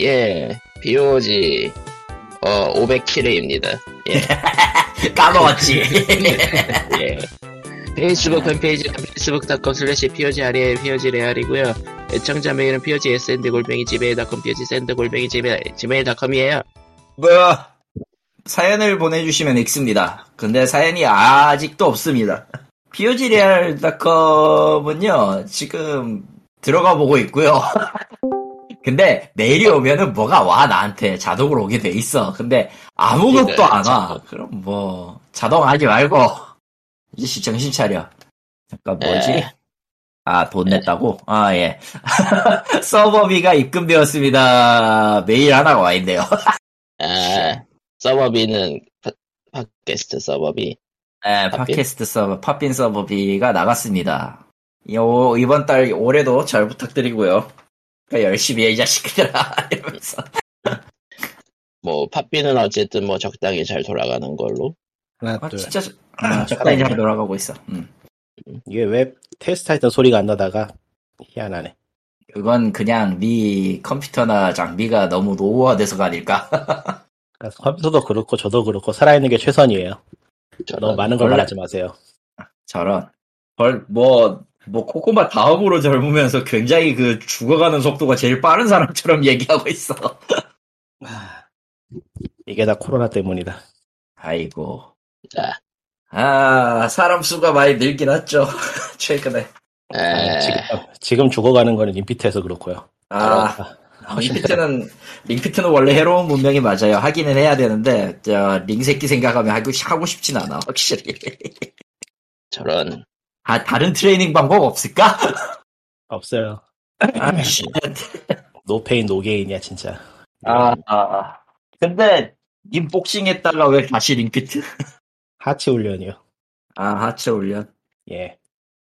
예, POG, 어, 500킬회입니다. 예, 까먹었지. 예. 페이스북 팬페이지 facebook.com 슬래시 POG 아래 POG 레알이고요. 애청자 메일은 POG SND 골뱅이 지메일.com POG 샌드 골뱅이 지메일.com이에요. 뭐, 사연을 보내주시면 X입니다. 근데 사연이 아직도 없습니다. POGreal.com은요, 지금 들어가 보고 있고요. 근데 내일이 오면은 뭐가 와, 나한테. 자동으로 오게 돼 있어. 근데 아무것도 그러니까요, 안 와. 그럼 뭐, 자동 하지 말고. 이제 정신 차려. 잠깐 뭐지? 에. 아, 돈 냈다고? 아, 예. 서버비가 입금되었습니다. 메일 하나가 와 있네요. 아, 서버비는 팟- 팟캐스트 서버비. 네, 팟빈? 팟캐스트 서버, 팟빈 서버비가 나갔습니다. 요, 이번 달, 올해도 잘 부탁드리고요. 그러니까 열심히 해, 이 자식들아. 이러면서. 뭐, 팟비는 어쨌든 뭐 적당히 잘 돌아가는 걸로. 하나 아, 둘 진짜, 아, 적당히 잘 돌아가고 있어. 음. 이게 왜 테스트 할 때 소리가 안 나다가 희한하네 그건 그냥 네 컴퓨터나 장비가 너무 노후화돼서가 아닐까? 그러니까 컴퓨터도 그렇고 저도 그렇고 살아있는 게 최선이에요 너무 많은 걸 원래- 말하지 마세요 저런. 헐, 뭐, 뭐, 코코마 다음으로 젊으면서 굉장히 그 죽어가는 속도가 제일 빠른 사람처럼 얘기하고 있어. 이게 다 코로나 때문이다 아이고. 자, 아, 사람 수가 많이 늘긴 했죠. 최근에. 에, 아니, 지금, 지금 죽어가는 거는 인피트에서 그렇고요 아, 링피트는, 링피트는 원래 해로운 문명이 맞아요. 하기는 해야 되는데, 저, 링새끼 생각하면 하고, 하고 싶진 않아, 확실히. 저런. 아, 다른 트레이닝 방법 없을까? 없어요 아, 씨. No pain no gain이야 진짜 아, 아, 아. 근데, 님 복싱 했다가 왜 다시 링피트? 하체 훈련이요 아, 하체 훈련. 예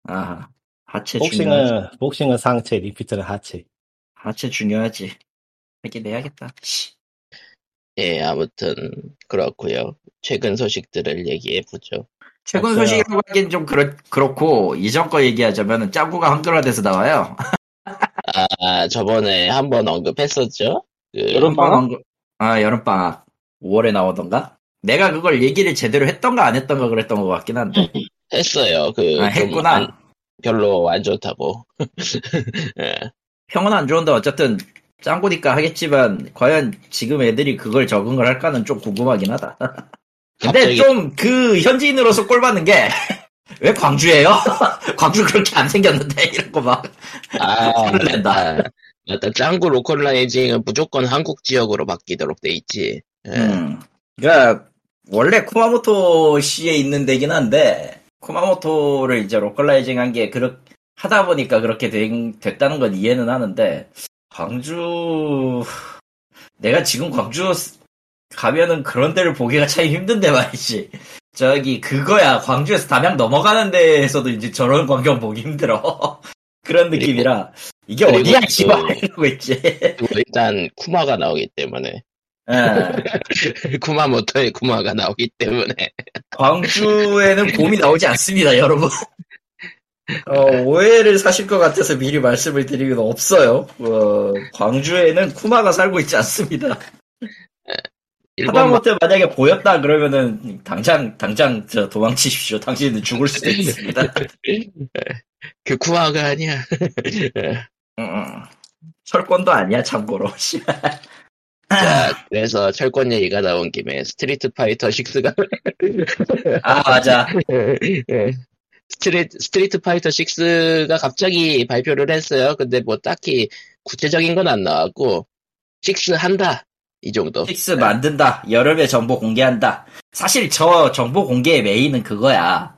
아, 하체 중요하지. 복싱은 복싱은 상체 링피트는 하체 하체 중요하지. 하긴 해야겠다. 씨. 예, 아무튼, 그렇고요 최근 소식들을 얘기해 보죠. 최근 없어요. 소식이라고 하긴 좀 그렇, 그렇고, 이전 거 얘기하자면, 짱구가 한글화돼서 나와요. 아, 저번에 한 번 언급했었죠? 그, 여름방학. 아, 여름방학. 5월에 나오던가? 내가 그걸 얘기를 제대로 했던가 안 했던가 그랬던 것 같긴 한데. 했어요. 그, 아, 좀 했구나. 안- 별로 안 좋다고. 예. 평은 안 좋은데 어쨌든 짱구니까 하겠지만, 과연 지금 애들이 그걸 적응을 할까는 좀 궁금하긴 하다. 근데 갑자기- 좀그 현지인으로서 꼴 받는 게, 왜 광주예요? 광주 그렇게 안 생겼는데, 이런 거 막. 아, 화를 낸다. 맞다. 짱구 localizing은 무조건 한국 지역으로 바뀌도록 돼 있지. 예. 음. 그러니까 원래 쿠마모토 시에 있는 데긴 한데 쿠마모토를 이제 localizing 한 게 그렇 하다 보니까 그렇게 된- 됐다는 건 이해는 하는데 광주 내가 지금 광주 가면은 그런 데를 보기가 참 힘든데 말이지. 저기 그거야 광주에서 담양 넘어가는 데에서도 이제 저런 광경 보기 힘들어. 그런 느낌이라 이게 어디야 또- 씨발 이러고 있지. 일단 쿠마가 나오기 때문에 예. 쿠마모토에 쿠마가 나오기 때문에 광주에는 봄이 나오지 않습니다, 여러분. 어, 오해를 사실 것 같아서 미리 말씀을 드리기는 없어요. 어, 광주에는 쿠마가 살고 있지 않습니다. 하다못해 만약에 보였다 그러면은 당장 당장 저 도망치십시오. 당신은 죽을 수도 있습니다. 그 쿠마가 아니야. 음, 음. 철권도 아니야 참고로. 자, 그래서 철권 얘기가 나온 김에 스트리트 파이터 6가 아 맞아. 스트리트, 스트리트 파이터 6가 갑자기 발표를 했어요. 근데 뭐 딱히 구체적인 건 안 나왔고 6 한다 이 정도. 픽스 만든다. 여름에 정보 공개한다. 사실 저 정보 공개의 메인은 그거야.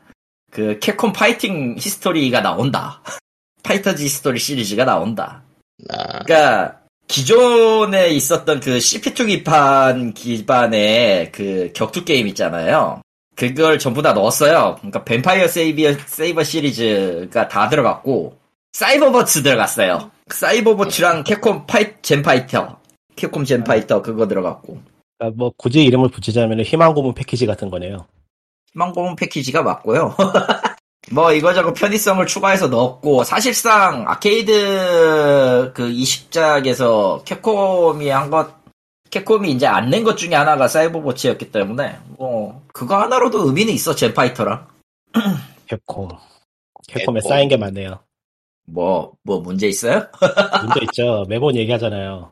그 캡콤 파이팅 히스토리가 나온다. 파이터즈 히스토리 시리즈가 나온다. 아, 그러니까 기존에 있었던 그 CPS2 기판 기반의 그 격투 게임 있잖아요. 그걸 전부 다 넣었어요. 그러니까 뱀파이어 세이비어, 세이버 시리즈가 다 들어갔고 사이버보츠 들어갔어요. 사이버보츠랑 캡콤 파이 젬 파이터, 캡콤 젬 파이터 그거 들어갔고 그러니까 뭐 굳이 이름을 붙이자면 희망 고문 패키지 같은 거네요 희망 고문 패키지가 맞고요. 뭐 이거저거 편의성을 추가해서 넣었고 사실상 아케이드 그 이식작에서 캡콤이 한 것 캡콤이 이제 안 낸 것 중에 하나가 사이버워치였기 때문에 뭐 그거 하나로도 의미는 있어 젠파이터랑 캡콤. 캡콤에 캡콤. 쌓인 게 많네요. 뭐 뭐 문제 있어요? 문제 있죠. 매번 얘기하잖아요.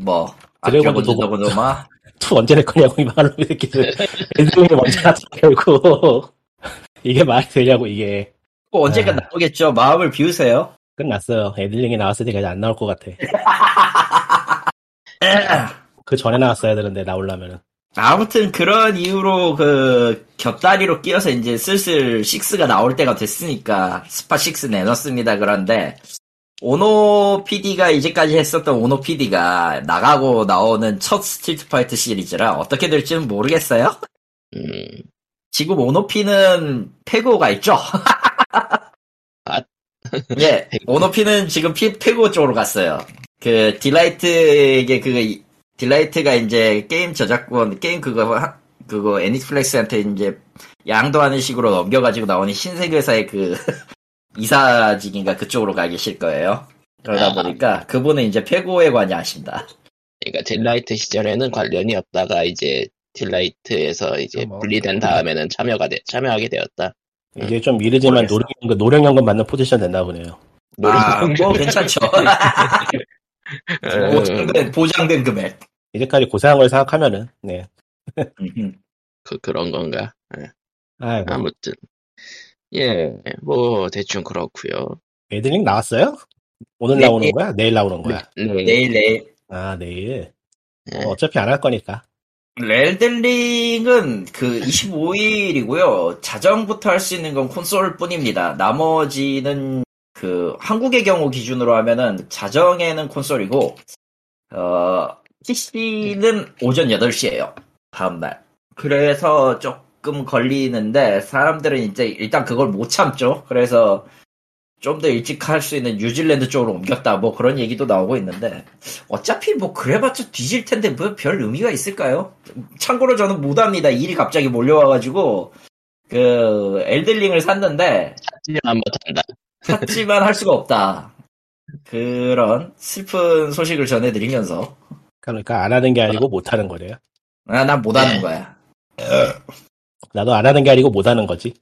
뭐 드래곤도 아껴보는 보고- 더구나 투 언제 낼 거냐고 이 말을 놈의 새끼들. 엔딩이 먼저 결국. 이게 말이 되냐고 이게. 뭐 언젠가 아. 나오겠죠 마음을 비우세요 끝났어요. 애들링이 나왔을 때까지 안 나올 것 같아. 그 전에 나왔어야 되는데 나오려면은. 아무튼 그런 이유로 그 곁다리로 끼어서 이제 슬슬 6가 나올 때가 됐으니까 스파 6 내놨습니다. 그런데 오노 PD가 이제까지 했었던 오노 PD가 나가고 나오는 첫 스트리트 파이터 시리즈라 어떻게 될지는 모르겠어요. 음, 지금 오노 PD는 페그오가 있죠. 아. 예, 오노 PD는 지금 피, 페그오 쪽으로 갔어요. 그 Delight에게 그 Delight가 이제 게임 저작권 게임 그거 하- 그거 Aniplex한테 이제 양도하는 식으로 넘겨가지고 나오는 신세계 회사의 그 이사직인가 그쪽으로 가 계실 거예요. 그러다 아. 보니까 그분은 이제 페고에 관여하신다. 그러니까 Delight 시절에는 관련이 없다가 이제 Delight에서 이제 뭐. 분리된 다음에는 참여가 돼, 참여하게 되었다. 이게 좀 이르지만 모르겠어. 노령연금, 노령연금 받는 포지션 됐나 보네요. 아, 뭐 괜찮죠. 음, 보장된, 보장된 금액. 이제까지 고생한 걸 생각하면은, 네. 그, 그런 건가? 예. 아이고. 아무튼 예, 뭐 대충 그렇고요. 애들링 나왔어요? 오늘 네, 나오는 네. 거야? 내일 나오는 거야? 네, 내일 내일 아, 내일. 예. 뭐 어차피 안 할 거니까. 렐들링은 그 25일이고요. 자정부터 할 수 있는 건 콘솔 뿐입니다. 나머지는 그 한국의 경우 기준으로 하면은 자정에는 콘솔이고 어 PC는 오전 8시에요. 다음날. 그래서 조금 걸리는데 사람들은 이제 일단 그걸 못 참죠. 그래서 좀 더 일찍 할 수 있는 뉴질랜드 쪽으로 옮겼다 뭐 그런 얘기도 나오고 있는데 어차피 뭐 그래봤자 뒤질 텐데 뭐 별 의미가 있을까요? 참고로 저는 못합니다. 일이 갑자기 몰려와가지고 그 엘들링을 샀는데 하지만 못한다. 샀지만 할 수가 없다. 그런 슬픈 소식을 전해드리면서 그러니까 안 하는 게 아니고 못 하는 거래요. 아 난 못하는 네. 거야. 나도 안 하는 게 아니고 못 하는 거지.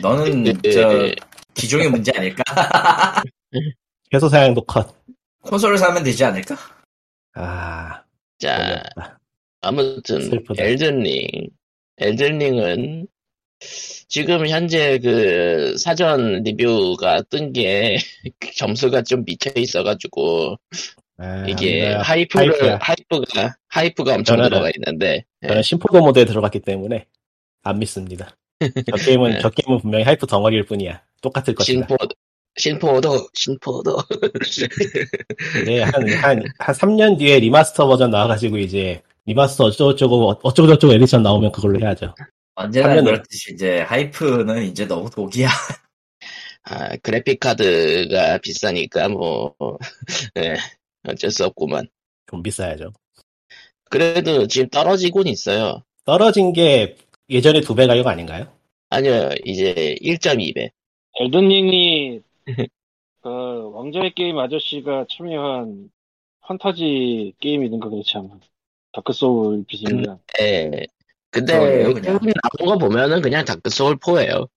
너는 예, 저 예. 기종의 문제 아닐까? 회소 사양도 컷. 콘솔을 사면 되지 않을까? 아, 자, 어렵다. 아무튼 슬프다. Elden Ring, Elden Ring은 지금 현재 그 사전 리뷰가 뜬 게 점수가 좀 미쳐 있어가지고 아, 이게 하이프를 하이프야. 하이프가 하이프가 엄청 저는- 들어가 있는데 예. 저는 신포도 모드에 들어갔기 때문에 안 믿습니다. 저 게임은 네. 저 게임은 분명히 hype 덩어리일 뿐이야. 똑같을 것이다. 신포 신포도 신포도 이제 한한 한 3년 뒤에 remaster 버전 나와가지고 이제 remaster 어쩌고저쩌고 어쩌고저쩌고 에디션 나오면 그걸로 해야죠. 언제나 그렇듯이 이제 hype는 이제 너무 독이야. 아, 그래픽 카드가 비싸니까 뭐 예, 어쩔 수 없구만. 좀 비싸야죠. 그래도 지금 떨어지곤 있어요. 떨어진 게 예전에 두 배 가격 아닌가요? 아니요, 이제 1.2배. Elden Ring이 그 왕좌의 게임 아저씨가 참여한 판타지 게임이든가 그렇지 않나 Dark Souls 비슷합니다. 예. 근데 그러네요, 그냥. 요즘 나온 거 보면은 그냥 Dark Souls 4예요.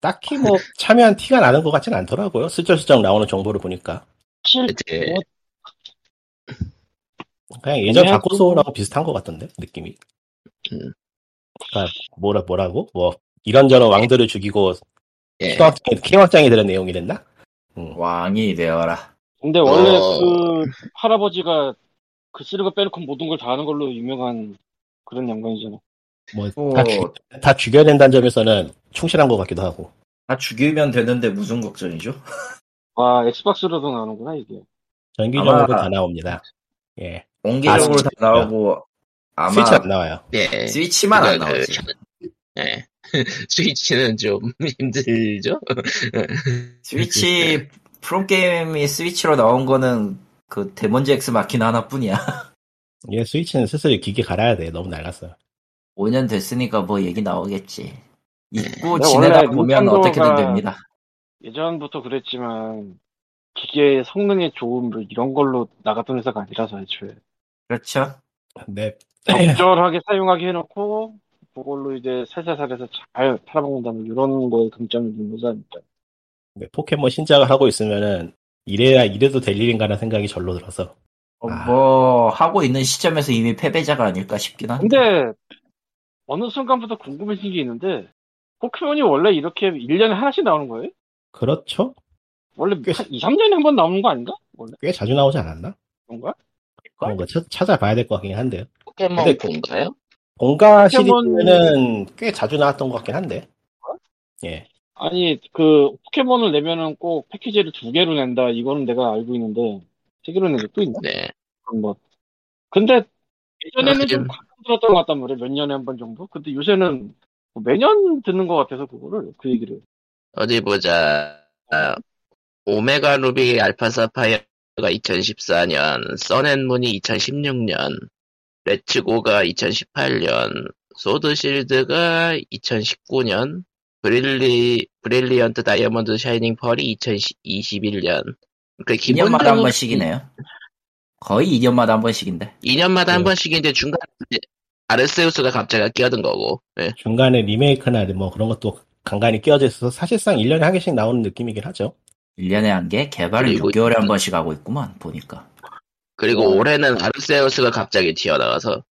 딱히 뭐 참여한 티가 나는 것 같진 않더라고요. 슬쩍슬쩍 나오는 정보를 보니까 사실 예. 뭐 그냥 예전 Dark Souls하고 비슷한 것 같던데 느낌이. 음. 그러니까 뭐라 뭐라고 뭐 이런저런 왕들을 죽이고 예. 킹왕짱이, 킹왕짱이 되는 내용이 됐나? 음. 왕이 되어라. 근데 원래 어. 그 할아버지가 그거 빼놓고 모든 걸 다 하는 걸로 유명한 그런 양반이잖아. 뭐 뭐, 다, 죽여야 된다는 점에서는 충실한 것 같기도 하고. 다 죽이면 되는데 무슨 걱정이죠? 아 엑스박스로도 나오는구나 이게. 정기적으로 아마- 다 나옵니다. 예. 공개적으로 아, 다 나오고 아마 스위치 안 나와요. 예. 스위치만 안 그거 그- 나오지. 예. 스위치는 좀 힘들죠? 스위치 From 게임이 스위치로 나온 거는 그 Daemon X Machina 하나뿐이야. 예, 스위치는 슬슬 기계 갈아야 돼. 너무 낡았어요. 5년 됐으니까 뭐 얘기 나오겠지. 잊고 근데 지내다 보면 어떻게든 됩니다. 예전부터 그랬지만 기계의 성능의 좋음 뭐 이런 걸로 나갔던 회사가 아니라서 애초에 그렇죠. 네. 적절하게 사용하게 해놓고 그걸로 이제 살살살해서 잘 팔아먹는다는 이런 거에 강점이 있는 거지 않을까. 네, 포켓몬 신작을 하고 있으면은 이래야 이래도 될 일인가라는 생각이 절로 들어서 어, 아. 뭐 하고 있는 시점에서 이미 패배자가 아닐까 싶긴 한데. 근데 어느 순간부터 궁금해진 게 있는데 포켓몬이 원래 이렇게 1년에 하나씩 나오는 거예요? 그렇죠? 원래 꽤- 한 2, 3년에 한 번 나오는 거 아닌가? 원래 꽤 자주 나오지 않았나? 그런가? 그런 거 찾- 찾아봐야 될 것 같긴 한데요. 포켓몬 근데- 본가요? 본가 포켓몬- 시리즈는 꽤 자주 나왔던 것 같긴 한데. 예. 아니 그 포켓몬을 내면은 꼭 패키지를 두 개로 낸다 이거는 내가 알고 있는데 세 개로 내는 게또 있나? 네. 그럼 뭐 근데 예전에는 좀 하긴. 가끔 들었던 것 같단 말이에요 몇 년에 한 번 정도 근데 요새는 뭐 매년 듣는 것 같아서 그거를 그 얘기를 어디 보자. 아, Omega Ruby Alpha Sapphire가 2014년, Sun and Moon이 2016년, Let's Go가 2018년, Sword Shield가 2019년, Brilli, Brilliant Diamond Shining Pearl이 2021년. 그 2년마다 한 번씩이네요. 거의 2년마다 한 번씩인데. 2년마다 한 네. 번씩인데 중간에 아르세우스가 갑자기 끼어든 거고. 예. 중간에 리메이크나 뭐 그런 것도 간간히 끼어져 있어서 사실상 1년에 한 개씩 나오는 느낌이긴 하죠. 1년에 한 개, 개발을 그리고 6개월에 한 번씩 하고 있구만, 보니까. 그리고 어. 올해는 아르세우스가 갑자기 튀어나와서.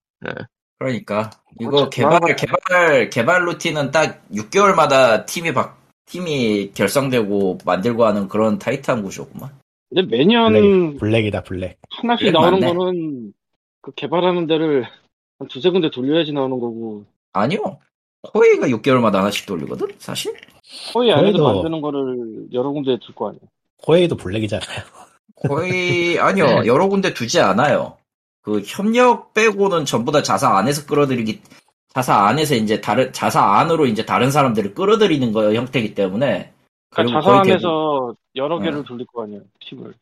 그러니까, 이거 그렇죠. 개발, 개발, 개발 루틴은 딱 6개월마다 팀이 바, 팀이 결성되고 만들고 하는 그런 타이트한 구조구만. 근데 매년 블랙, 블랙이다 블랙. 하나씩 그래, 나오는 맞네. 거는 그 개발하는 데를 한 두세 군데 돌려야지 나오는 거고 아니요. 코에이가 6개월마다 하나씩 돌리거든, 사실? 거의 안에도 만드는 거를 여러 군데에 둘거 아니야 코에이도 블랙이잖아요. 거의, 아니요. 여러 군데 두지 않아요. 그 협력 빼고는 전부 다 자사 안에서 끌어들이기, 자사 안에서 이제 다른, 자사 안으로 이제 다른 사람들을 끌어들이는 거 형태이기 때문에. 그러니까 자사 안에서 여러 개를 어. 돌릴 거 아니야 팀을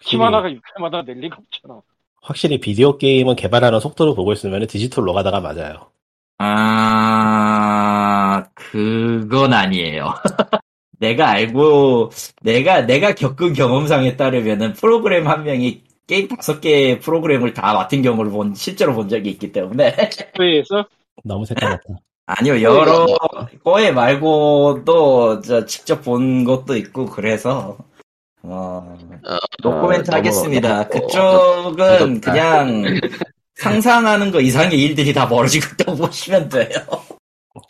팀 하나가 6회마다 낼 리가 없잖아 확실히 비디오 게임은 개발하는 속도로 보고 있으면 디지털로 가다가 맞아요. 아, 그건 아니에요. 내가 알고, 내가, 내가 겪은 경험상에 따르면은 프로그램 한 명이 게임 다섯 개 프로그램을 다 맡은 경우를 본, 실제로 본 적이 있기 때문에. 회에서 너무 색깔났다. 아니요, 여러, 거에 말고도, 저, 직접 본 것도 있고, 그래서, 어, 어, 노코멘트 너무 하겠습니다. 어렵고 그쪽은 무섭다. 그냥, 상상하는 거 이상의 일들이 다 벌어지고 있다고 보시면 돼요.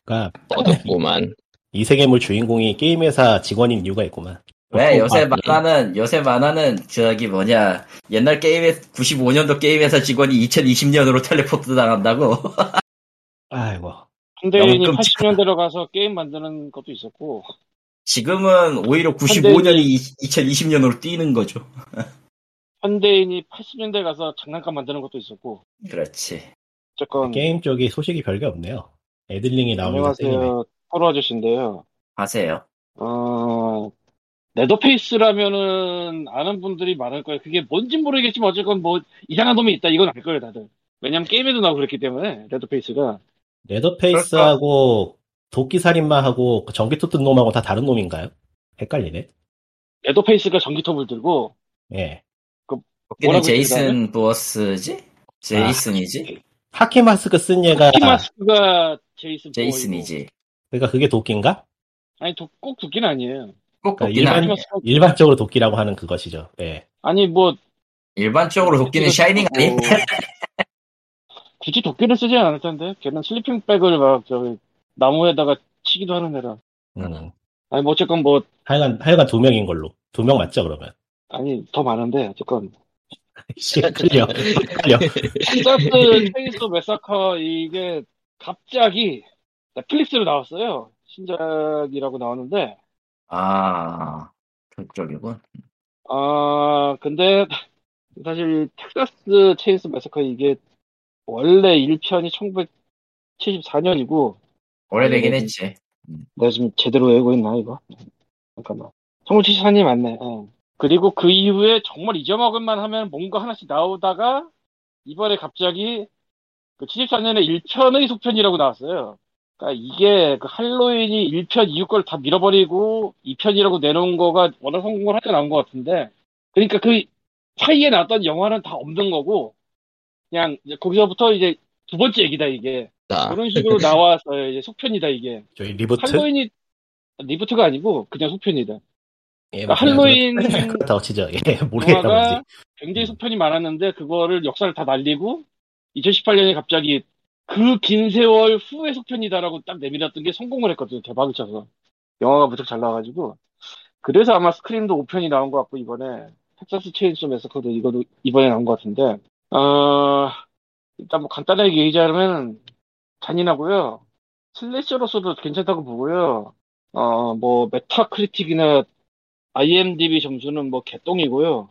그러니까 어렵구만. 이 세계물 주인공이 게임 회사 직원인 이유가 있구만. 왜 요새 아, 만화는 요새 만화는 저기 뭐냐 옛날 게임에 95년도 게임회사 직원이 2020년으로 텔레포트 당한다고 아이고. 현대인이 너무 80년대로 가서 게임 만드는 것도 있었고 지금은 오히려 95년이 2020년으로 뛰는 거죠. 현대인이 80년대 가서 장난감 만드는 것도 있었고 그렇지. 어쨌건 게임 쪽이 소식이 별게 없네요. 애들링이 나오면서. 안녕하세요 토로 아저씨인데요 하세요. 어, 레더페이스라면은 아는 분들이 많을 거예요. 그게 뭔지 모르겠지만 어쨌건 뭐 이상한 놈이 있다. 이건 알 거예요, 다들. 왜냐면 게임에도 나오고 그랬기 때문에 레더페이스가 레더페이스하고 도끼살인마하고 그 전기 톱 든 놈하고 다 다른 놈인가요? 헷갈리네. 레더페이스가 전기톱을 들고 예. 거기는 뭐라고 제이슨 부히스지? 제이슨이지? 하키 마스크 쓴 얘가 하키마스크가 제이슨. 제이슨이지. 그러니까 그게 도끼인가? 아니 도- 꼭 도끼는 아니에요. 꼭 그러니까 도끼는 일반- 아니 하키마스크가- 일반적으로 도끼라고 하는 그것이죠. 예. 아니 뭐 일반적으로 도끼는 Shining 아니? 뭐, 굳이 도끼를 쓰지 않을 텐데 걔는 슬리핑백을 막 저기 나무에다가 치기도 하는 애라. 음. 아니 뭐 어쨌건 뭐 하여간 하여간 두 명인 걸로. 두 명 맞죠 그러면? 아니 더 많은데 어쨌건 씨, 헷갈려. 헷갈려. Texas Chainsaw Massacre 이게 갑자기 넷플릭스로 나왔어요. 신작이라고 나오는데 아 그쪽이군. 아 근데 사실 텍사스 체이소 메사커 이게 원래 1편이 1974년이고 오래되긴 네, 했지. 내가 지금 제대로 외우고 있나 이거? 잠깐만 1974년이 맞네. 예. 그리고 그 이후에 정말 잊어먹을만 하면 뭔가 하나씩 나오다가 이번에 갑자기 그 74년에 1편의 속편이라고 나왔어요. 그러니까 이게 그 할로윈이 1편, 2편 걸 다 밀어버리고 2편이라고 내놓은 거가 워낙 성공을 하게 나온 것 같은데 그러니까 그 사이에 나왔던 영화는 다 없는 거고 그냥 이제 거기서부터 이제 두 번째 얘기다 이게 아, 그런 식으로 나와서 이제 속편이다 이게 저희 reboot. 할로윈이 reboot가 아니고 그냥 속편이다 예, 그러니까 뭐 할로윈 그렇다고 치죠. 예, 영화가. 굉장히 속편이 많았는데 그거를 역사를 다 날리고 2018년에 갑자기 그 긴 세월 후의 속편이다라고 딱 내밀었던 게 성공을 했거든요. 대박을 쳐서. 영화가 무척 잘 나와가지고. 그래서 아마 Scream도 5편이 나온 것 같고 이번에 Texas Chainsaw Massacre도 이거도 이번에 나온 것 같은데 어 일단 뭐 간단하게 얘기하자면 잔인하고요. slasher로서도 괜찮다고 보고요. 어 뭐 Metacritic이나 IMDb 점수는 뭐 개똥이고요.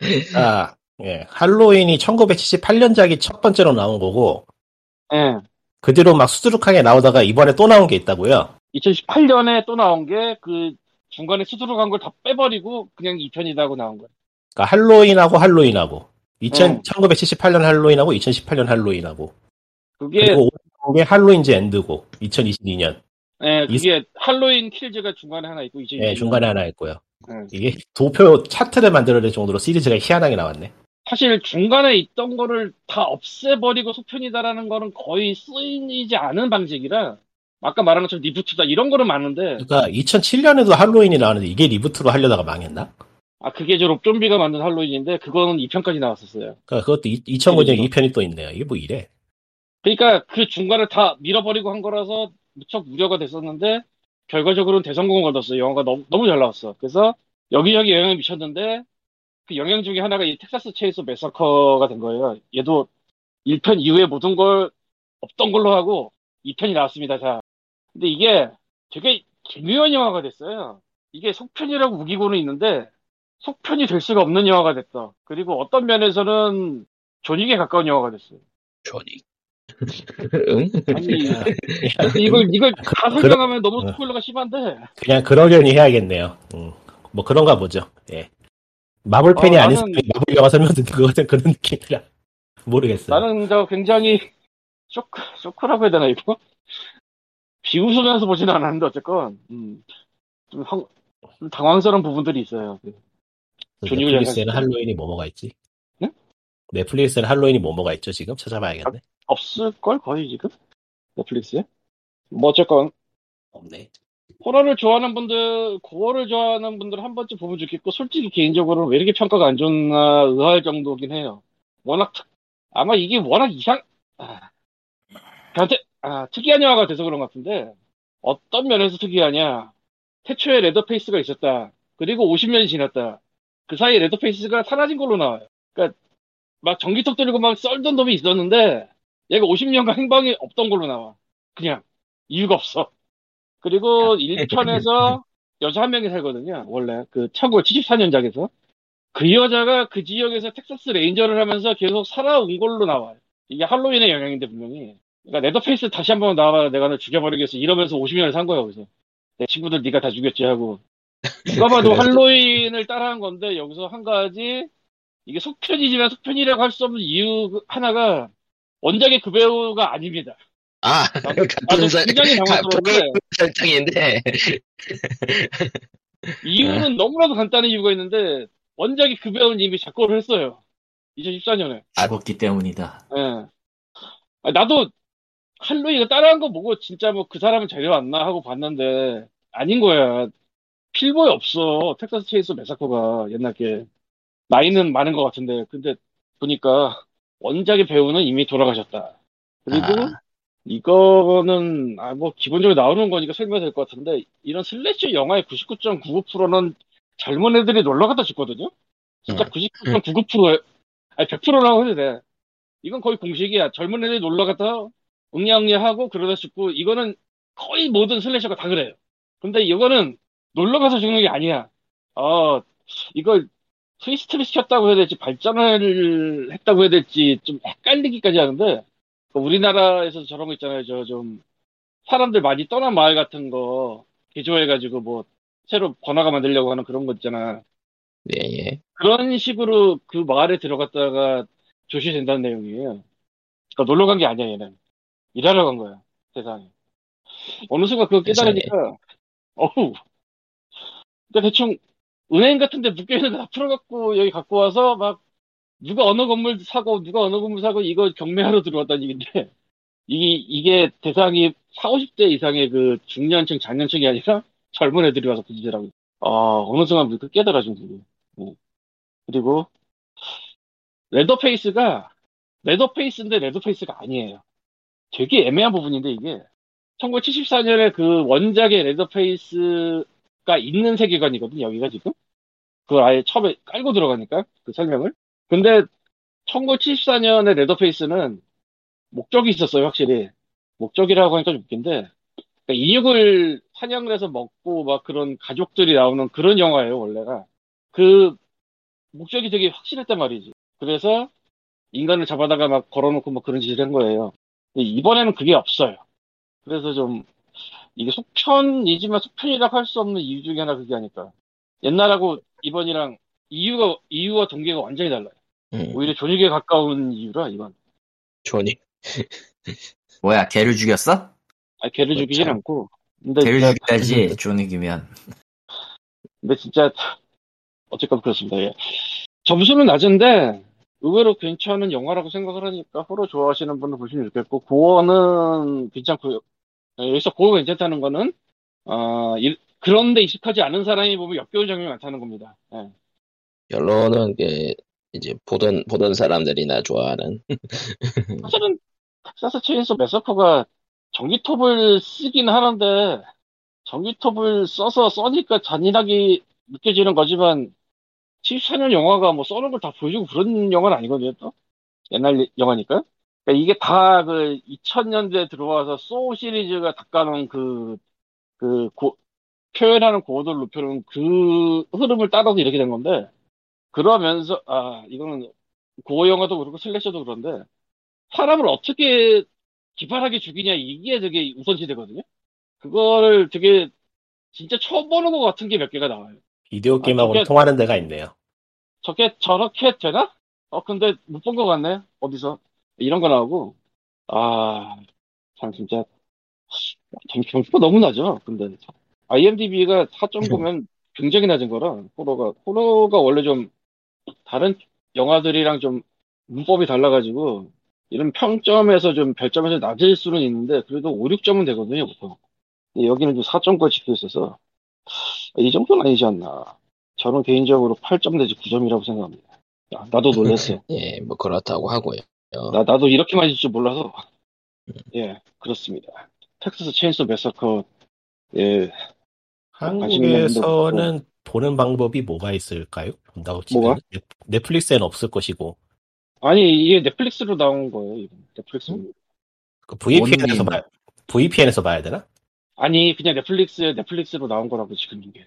아, 예. 할로윈이 1978년작이 첫 번째로 나온 거고, 예. 그 뒤로 막 수두룩하게 나오다가 이번에 또 나온 게 있다고요. 2018년에 또 나온 게 그 중간에 수두룩한 걸 다 빼버리고 그냥 2편이다 하고 나온 거예요. 그러니까 할로윈하고 할로윈하고. 2000, 음. 1978년 할로윈하고 2018년 할로윈하고. 그게 그리고 게 할로윈즈 엔드고, 2022년. 예, 그게 할로윈 킬즈가 중간에 하나 있고 이제 예, 중간에 하나 있고요. 음. 이게 도표 차트를 만들어낼 정도로 시리즈가 희한하게 나왔네. 사실 중간에 있던 거를 다 없애버리고 속편이다라는 거는 거의 쓰이지 않은 방식이라 아까 말한 것처럼 리부트다 이런 거는 많은데 그러니까 2007년에도 할로윈이 나왔는데 이게 리부트로 하려다가 망했나? 아 그게 저 롭좀비가 만든 할로윈인데 그거는 2편까지 나왔었어요. 그러니까 그것도 2009년 그리고. 2편이 또 있네요. 이게 뭐 이래? 그러니까 그 중간을 다 밀어버리고 한 거라서 무척 우려가 됐었는데 결과적으로는 대성공을 거뒀어요. 영화가 너무, 너무 잘 나왔어. 그래서 여기저기 영향을 미쳤는데 그 영향 중에 하나가 이 텍사스 체이소 매서커가 된 거예요. 얘도 1편 이후에 모든 걸 없던 걸로 하고 2편이 나왔습니다. 자. 근데 이게 되게 기묘한 영화가 됐어요. 이게 속편이라고 우기고는 있는데 속편이 될 수가 없는 영화가 됐다. 그리고 어떤 면에서는 존윅에 가까운 영화가 됐어요. 응? 아니 이걸 이걸 다 그러- 설명하면 너무 어. 스포일러가 심한데 그냥 그러려니 해야겠네요. 음, 뭐 그런가 보죠. 예. 마블 팬이 어, 아닌 나는- 마블 영화 설명 듣는 것 같은 그런 느낌이라 모르겠어요. 나는 저 굉장히 쇼크 쇼크라고 해야 되나 이거 비웃으면서 보지는 않았는데 어쨌건 음, 좀, 황- 좀 당황스러운 부분들이 있어요. 존윅을 넷플릭스에는 잘 할로윈이 뭐 뭐가 있지? 네? 넷플릭스에는 할로윈이 뭐 뭐가 있죠? 지금 찾아봐야겠네. 없을 걸 거의 지금 넷플릭스에 뭐 어쨌건 없네. 호러를 좋아하는 분들, gore를 좋아하는 분들 한 번쯤 보면 좋겠고, 솔직히 개인적으로는 왜 이렇게 평가가 안 좋나 의아할 정도긴 해요. 워낙, 특- 아마 이게 워낙 이상, 아, 변태, 아, 특이한 영화가 돼서 그런 것 같은데, 어떤 면에서 특이하냐. 태초에 레더페이스가 있었다. 그리고 50년이 지났다. 그 사이에 레더페이스가 사라진 걸로 나와요. 그러니까, 막 전기톱 들고 막 썰던 놈이 있었는데, 얘가 50년간 행방이 없던 걸로 나와. 그냥. 이유가 없어. 그리고 1편에서 여자 한 명이 살거든요. 원래 그 1974년작에서 그 여자가 그 지역에서 텍사스 레인저를 하면서 계속 살아온 걸로 나와요. 이게 할로윈의 영향인데 분명히. 그러니까 레더페이스 다시 한 번 나와 내가 너 죽여버리겠어 이러면서 50년을 산 거야 그래서 내 친구들 네가 다 죽였지 하고 누가 봐도 할로윈을 따라한 건데 여기서 한 가지 이게 속편이지만 속편이라고 할 수 없는 이유 하나가 원작의 그 배우가 아닙니다. 아, 나도 같은 설, 굉장히 당황스러운데 설정인데. 이유는 너무나도 간단한 이유가 있는데 원작이 그 배우는 이미 작곡을 했어요. 2014년에. 죽었기 때문이다. 예. 아, 나도 할로윈가 따라한 거 보고 진짜 뭐 그 사람은 데려왔나 하고 봤는데 아닌 거야. 필모에 없어. 텍사스 체이스 메사코가 옛날 게 나이는 많은 것 같은데 근데 보니까 원작의 배우는 이미 돌아가셨다. 그리고 아. 이거는 아 뭐 기본적으로 나오는 거니까 설명될 것 같은데 이런 slasher 영화의 99.99%는 젊은 애들이 놀러 갔다 죽거든요. 진짜 음. 99.99% 아니 100%라고 해도 돼. 이건 거의 공식이야. 젊은 애들이 놀러 갔다 응냐응냐하고 그러다 죽고 이거는 거의 모든 슬래셔가 다 그래요. 근데 이거는 놀러 가서 죽는 게 아니야. 어 이걸 트위스트를 시켰다고 해야 될지 발전을 했다고 해야 될지 좀 헷갈리기까지 하는데 그 우리나라에서 저런 거 있잖아요. 저 좀 사람들 많이 떠난 마을 같은 거 개조해가지고 뭐 새로 번화가 만들려고 하는 그런 거 있잖아. 예, 예. 그런 식으로 그 마을에 들어갔다가 조시된다는 내용이에요. 그러니까 놀러 간 게 아니야 얘는 일하러 간 거야 세상에. 어느 순간 그거 깨달으니까 어우. 그러니까 대충 은행 같은 데 묶여 있는 거 다 풀어갖고 여기 갖고 와서 막 누가 어느 건물 사고 누가 어느 건물 사고 이거 경매하러 들어왔다는 얘기인데 이게 이게 대상이 4, 50대 이상의 그 중년층, 장년층이 아니라 젊은 애들이 와서 하고. 아 어느 순간 그 깨달아 준 거고 네. 그리고 레더페이스가 레더페이스인데 레더페이스가 아니에요. 되게 애매한 부분인데 이게. 1974년에 그 원작의 레더페이스가 있는 세계관이거든 여기가 지금. 그걸 아예 처음에 깔고 들어가니까 그 설명을 근데 1974년의 레더페이스는 목적이 있었어요 확실히. 목적이라고 하니까 좀 웃긴데. 그러니까 인육을 사냥을 해서 먹고 막 그런 가족들이 나오는 그런 영화예요 원래가. 그 목적이 되게 확실했단 말이지. 그래서 인간을 잡아다가 막 걸어놓고 뭐 그런 짓을 한 거예요. 이번에는 그게 없어요. 그래서 좀 이게 속편이지만 속편이라고 할 수 없는 이유 중에 하나 그게 아닐까. 옛날하고 이번이랑 이유가 이유와 동기가 완전히 달라요 음, 오히려 존윅에 가까운 이유라 이건 조니. 뭐야, 개를 죽였어? 아 걔를 죽이진 그렇죠. 않고 근데 개를 진짜, 죽여야지, 존윅이면. 근데 진짜 어쨌건 그렇습니다 예. 점수는 낮은데 의외로 괜찮은 영화라고 생각을 하니까 호러 좋아하시는 분들 보시면 좋겠고 고어는 괜찮고요 예, 여기서 고어 괜찮다는 거는 어, 일- 그런데 익숙하지 않은 사람이 보면 역겨운 장면이 많다는 겁니다 예. 결론은 그 이제 보던 보던 사람들이나 좋아하는. 사실은 텍사스 체인소 매서커가 전기톱을 쓰긴 하는데 전기톱을 써서 써니까 잔인하게 느껴지는 거지만 74년 영화가 뭐 써는 걸 다 보여주고 그런 영화는 아니거든요 또? 옛날 영화니까? 그러니까 이게 다 그 2000년대에 들어와서 소우 시리즈가 닦아놓은 그, 그 고- 표현하는 고도를 높여놓은 그 흐름을 따라서 이렇게 된 건데 그러면서 아 이거는 고어 영화도 그렇고 슬래셔도 그런데 사람을 어떻게 기발하게 죽이냐 이게 되게 우선시되거든요. 그거를 되게 진짜 처음 보는 것 같은 게 몇 개가 나와요. 비디오 게임하고는 아, 통하는 데가 있네요. 저게 저렇게 되나? 어 근데 못 본 것 같네. 어디서 이런 거 나오고 아 참 진짜 점- 점수가 너무 낮아. 근데 IMDb가 4.9면 굉장히 낮은 거라 호러가 호러가 원래 좀 다른 영화들이랑 좀 문법이 달라가지고 이런 평점에서 좀 별점에서 낮을 수는 있는데 그래도 5, 6점은 되거든요 보통. 근데 여기는 좀 4점까지 찍혀 있어서 이 정도는 아니지 않나. 저는 개인적으로 8점 내지 9점이라고 생각합니다. 야, 나도 놀랐어. 예, 뭐 그렇다고 하고요. 나, 나도 이렇게 많이 줄줄 몰라서. 예, 그렇습니다. 텍사스 체인소 매서커, 예, 한국에서는 보는 방법이 뭐가 있을까요? 본다고 치면 뭐가? 넷- 넷플릭스에는 없을 것이고 아니, 이게 넷플릭스로 나온 거예요, 이건. 넷플릭스. 그 VPN에서 온라인. 봐 VPN에서 봐야 되나? 아니, 그냥 넷플릭스에 넷플릭스로 나온 거라고 지금 이게.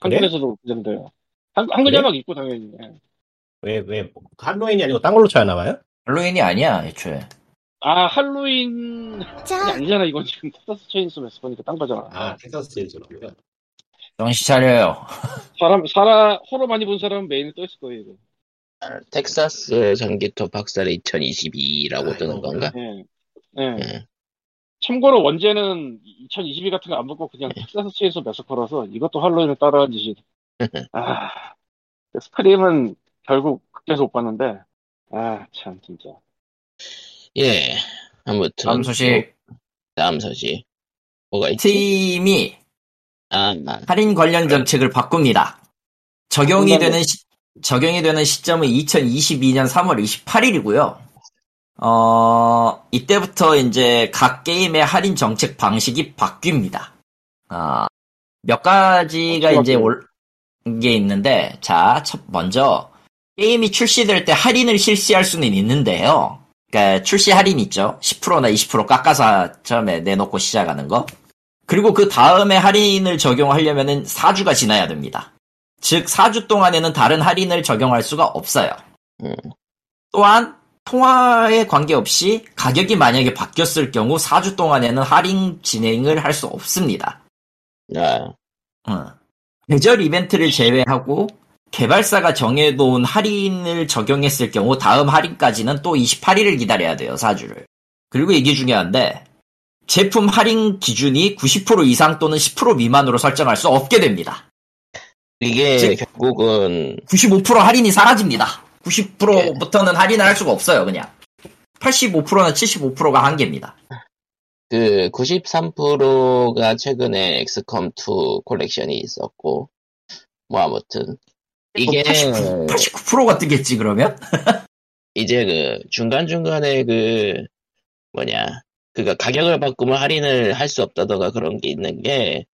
한국에서도 그 정도요. 한, 한글? 자막 있고, 당연히. 예. 왜, 왜, 할로윈이 아니고 딴 걸로 쳐야 나와요? 할로윈이 아니야, 애초에. 아, 할로윈, 이 아니잖아, 이건 지금 Texas Chainsaw Massacre니까 딴 거잖아. 아, Texas Chainsaw로요. 정신 차려요. 사람, 사람, 호러 많이 본 사람은 메인에 떠 있을 거예요, 이거. 텍사스 전기톱 박살 2022라고 뜨는 아이고, 건가? 예. 예. 예. 참고로 원제는 2022 같은 거 안 붙고 그냥 Texas Chainsaw Massacre라서 이것도 할로윈을 따라한 짓이. 아, 스크림은 결국 극장에서 못 봤는데, 아, 참, 진짜. 예. 아무튼 다음 소식. 다음 소식. 뭐가 있지? 팀이 아, 아, 할인 관련 정책을 바꿉니다. 적용이 되는 시, 적용이 되는 시점은 2022년 3월 28일이고요. 어, 이때부터 이제 각 게임의 할인 정책 방식이 바뀝니다. 아, 몇 가지가 이제? 올 게 있는데, 자, 첫 먼저 게임이 출시될 때 할인을 실시할 수는 있는데요. 그러니까 출시 할인 있죠. 10%나 20% 깎아서 처음에 내놓고 시작하는 거. 그리고 그 다음에 할인을 적용하려면은 4주가 지나야 됩니다. 즉, 4주 동안에는 다른 할인을 적용할 수가 없어요. 음. 또한, 통화에 관계없이 가격이 만약에 바뀌었을 경우 4주 동안에는 할인 진행을 할 수 없습니다. 아, 어. 계절 이벤트를 제외하고 개발사가 정해놓은 할인을 적용했을 경우 다음 할인까지는 또 28일을 기다려야 돼요, 사주를. 그리고 이게 중요한데, 제품 할인 기준이 90% 이상 또는 10% 미만으로 설정할 수 없게 됩니다. 이게 즉- 결국은 95% 할인이 사라집니다. 90%부터는 할인을 할 수가 없어요, 그냥. 85%나 75%가 한계입니다. 그 93%가 최근에 엑스컴 2 콜렉션이 있었고 뭐 아무튼 이게 89, 89%가 뜨겠지, 그러면? 이제 그 중간 중간에 그 뭐냐 그가 가격을 바꾸면 할인을 할 수 없다던가 그런 게 있는 게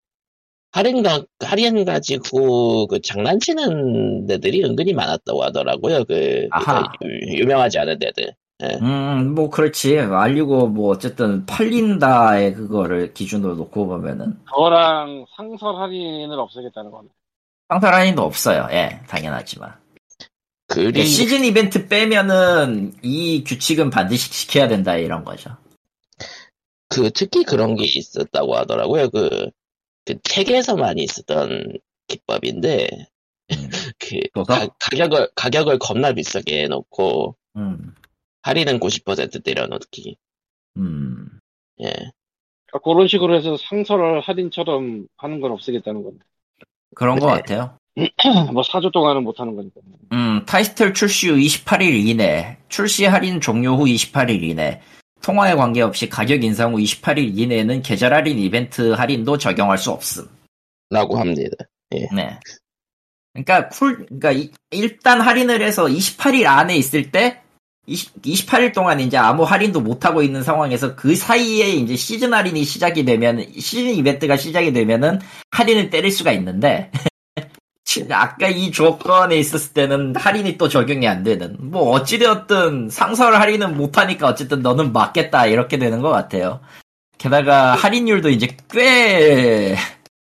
할인 가 할인 가지고 그 장난치는 데들이 은근히 많았다고 하더라고요 그 아하. 그러니까 유- 유명하지 않은 데들 음, 뭐, 그렇지. 알리고, 뭐, 어쨌든, 팔린다의 그거를 기준으로 놓고 보면은, 저랑 상설 할인을 없애겠다는 거네. 상설 할인도 없어요. 예, 당연하지만. 그리고 시즌 이벤트 빼면은, 이 규칙은 반드시 지켜야 된다, 이런 거죠. 그 특히 그런 게 있었다고 하더라고요. 그, 그 책에서만 있었던 기법인데 음. 그? 가, 가격을 가격을 겁나 비싸게 해놓고 음, 할인은 90% 때려넣기. 음. 예. 그러니까 그런 식으로 해서 상설 할인처럼 하는 건 없애겠다는 건데. 그런 것 네. 같아요. 뭐 4주 동안은 못 하는 거니까. 음, 타이틀 출시 후 28일 이내, 출시 할인 종료 후 28일 이내, 통화에 관계없이 가격 인상 후 28일 이내에는 계절 할인 이벤트 할인도 적용할 수 없음. 라고 합니다. 네. 그러니까 쿨, 그러니까 이- 일단 할인을 해서 28일 안에 있을 때 20, 28일 동안 이제 아무 할인도 못 하고 있는 상황에서 그 사이에 이제 시즌 할인이 시작이 되면 시즌 이벤트가 시작이 되면은 할인을 때릴 수가 있는데 아까 이 조건에 있었을 때는 할인이 또 적용이 안 되는 뭐 어찌되었든 상설 할인은 못 하니까 어쨌든 너는 맞겠다 이렇게 되는 것 같아요. 게다가 할인율도 이제 꽤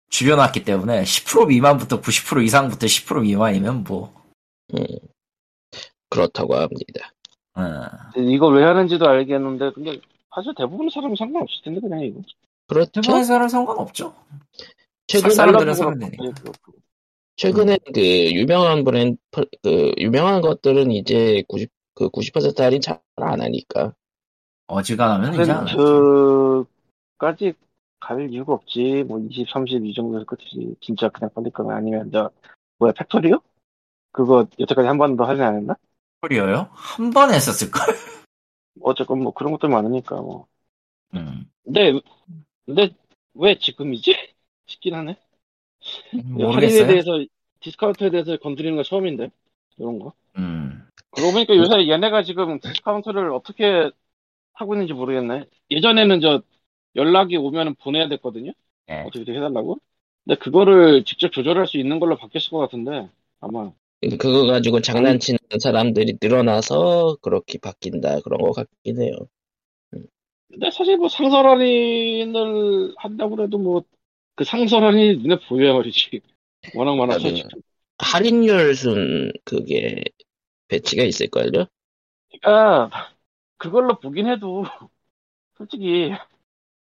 줄여놨기 때문에 10% 미만부터 90% 이상부터 10% 미만이면 뭐 음, 그렇다고 합니다. 어, 이걸 왜 하는지도 알겠는데, 근데 사실 대부분의 사람은 상관없을 텐데, 그냥 이거. 그렇죠. 일본에서는 상관없죠. 최근 사람들은 달라고 사면 되니까. 최근에 그 유명한 브랜드 그 유명한 것들은 이제 90 그 90% 할인 잘 안 하니까. 어지간하면 이제 안 하죠. 그까지 갈 이유가 없지. 뭐 20, 30 이 정도에서 끝이지. 진짜 그냥 빨리 거면 아니면 저 뭐야 팩토리오요? 그거 여태까지 한 번도 할인 안 했나? 소리요? 한 번 했었을걸? 어쨌건 뭐 그런 것들 많으니까 뭐. 음, 근데 근데 왜 지금이지? 싶긴 하네. 할인에 모르겠어요. 대해서 디스카운트에 대해서 건드리는 거 처음인데 이런 거. 음, 그러고 보니까 요새 얘네가 지금 디스카운트를 어떻게 하고 있는지 모르겠네. 예전에는 저 연락이 오면 보내야 됐거든요. 예. 어떻게 해달라고? 근데 그거를 직접 조절할 수 있는 걸로 바뀌었을 것 같은데 아마 그거 가지고 장난치는 사람들이 늘어나서 그렇게 바뀐다 그런 것 같긴 해요. 근데 사실 뭐 상설 할인을 한다고 해도 뭐 그 상설 할인이 눈에 보여야 말이지 워낙 많아서 할인율 순 그게 배치가 있을걸요? 그러니까 그걸로 보긴 해도 솔직히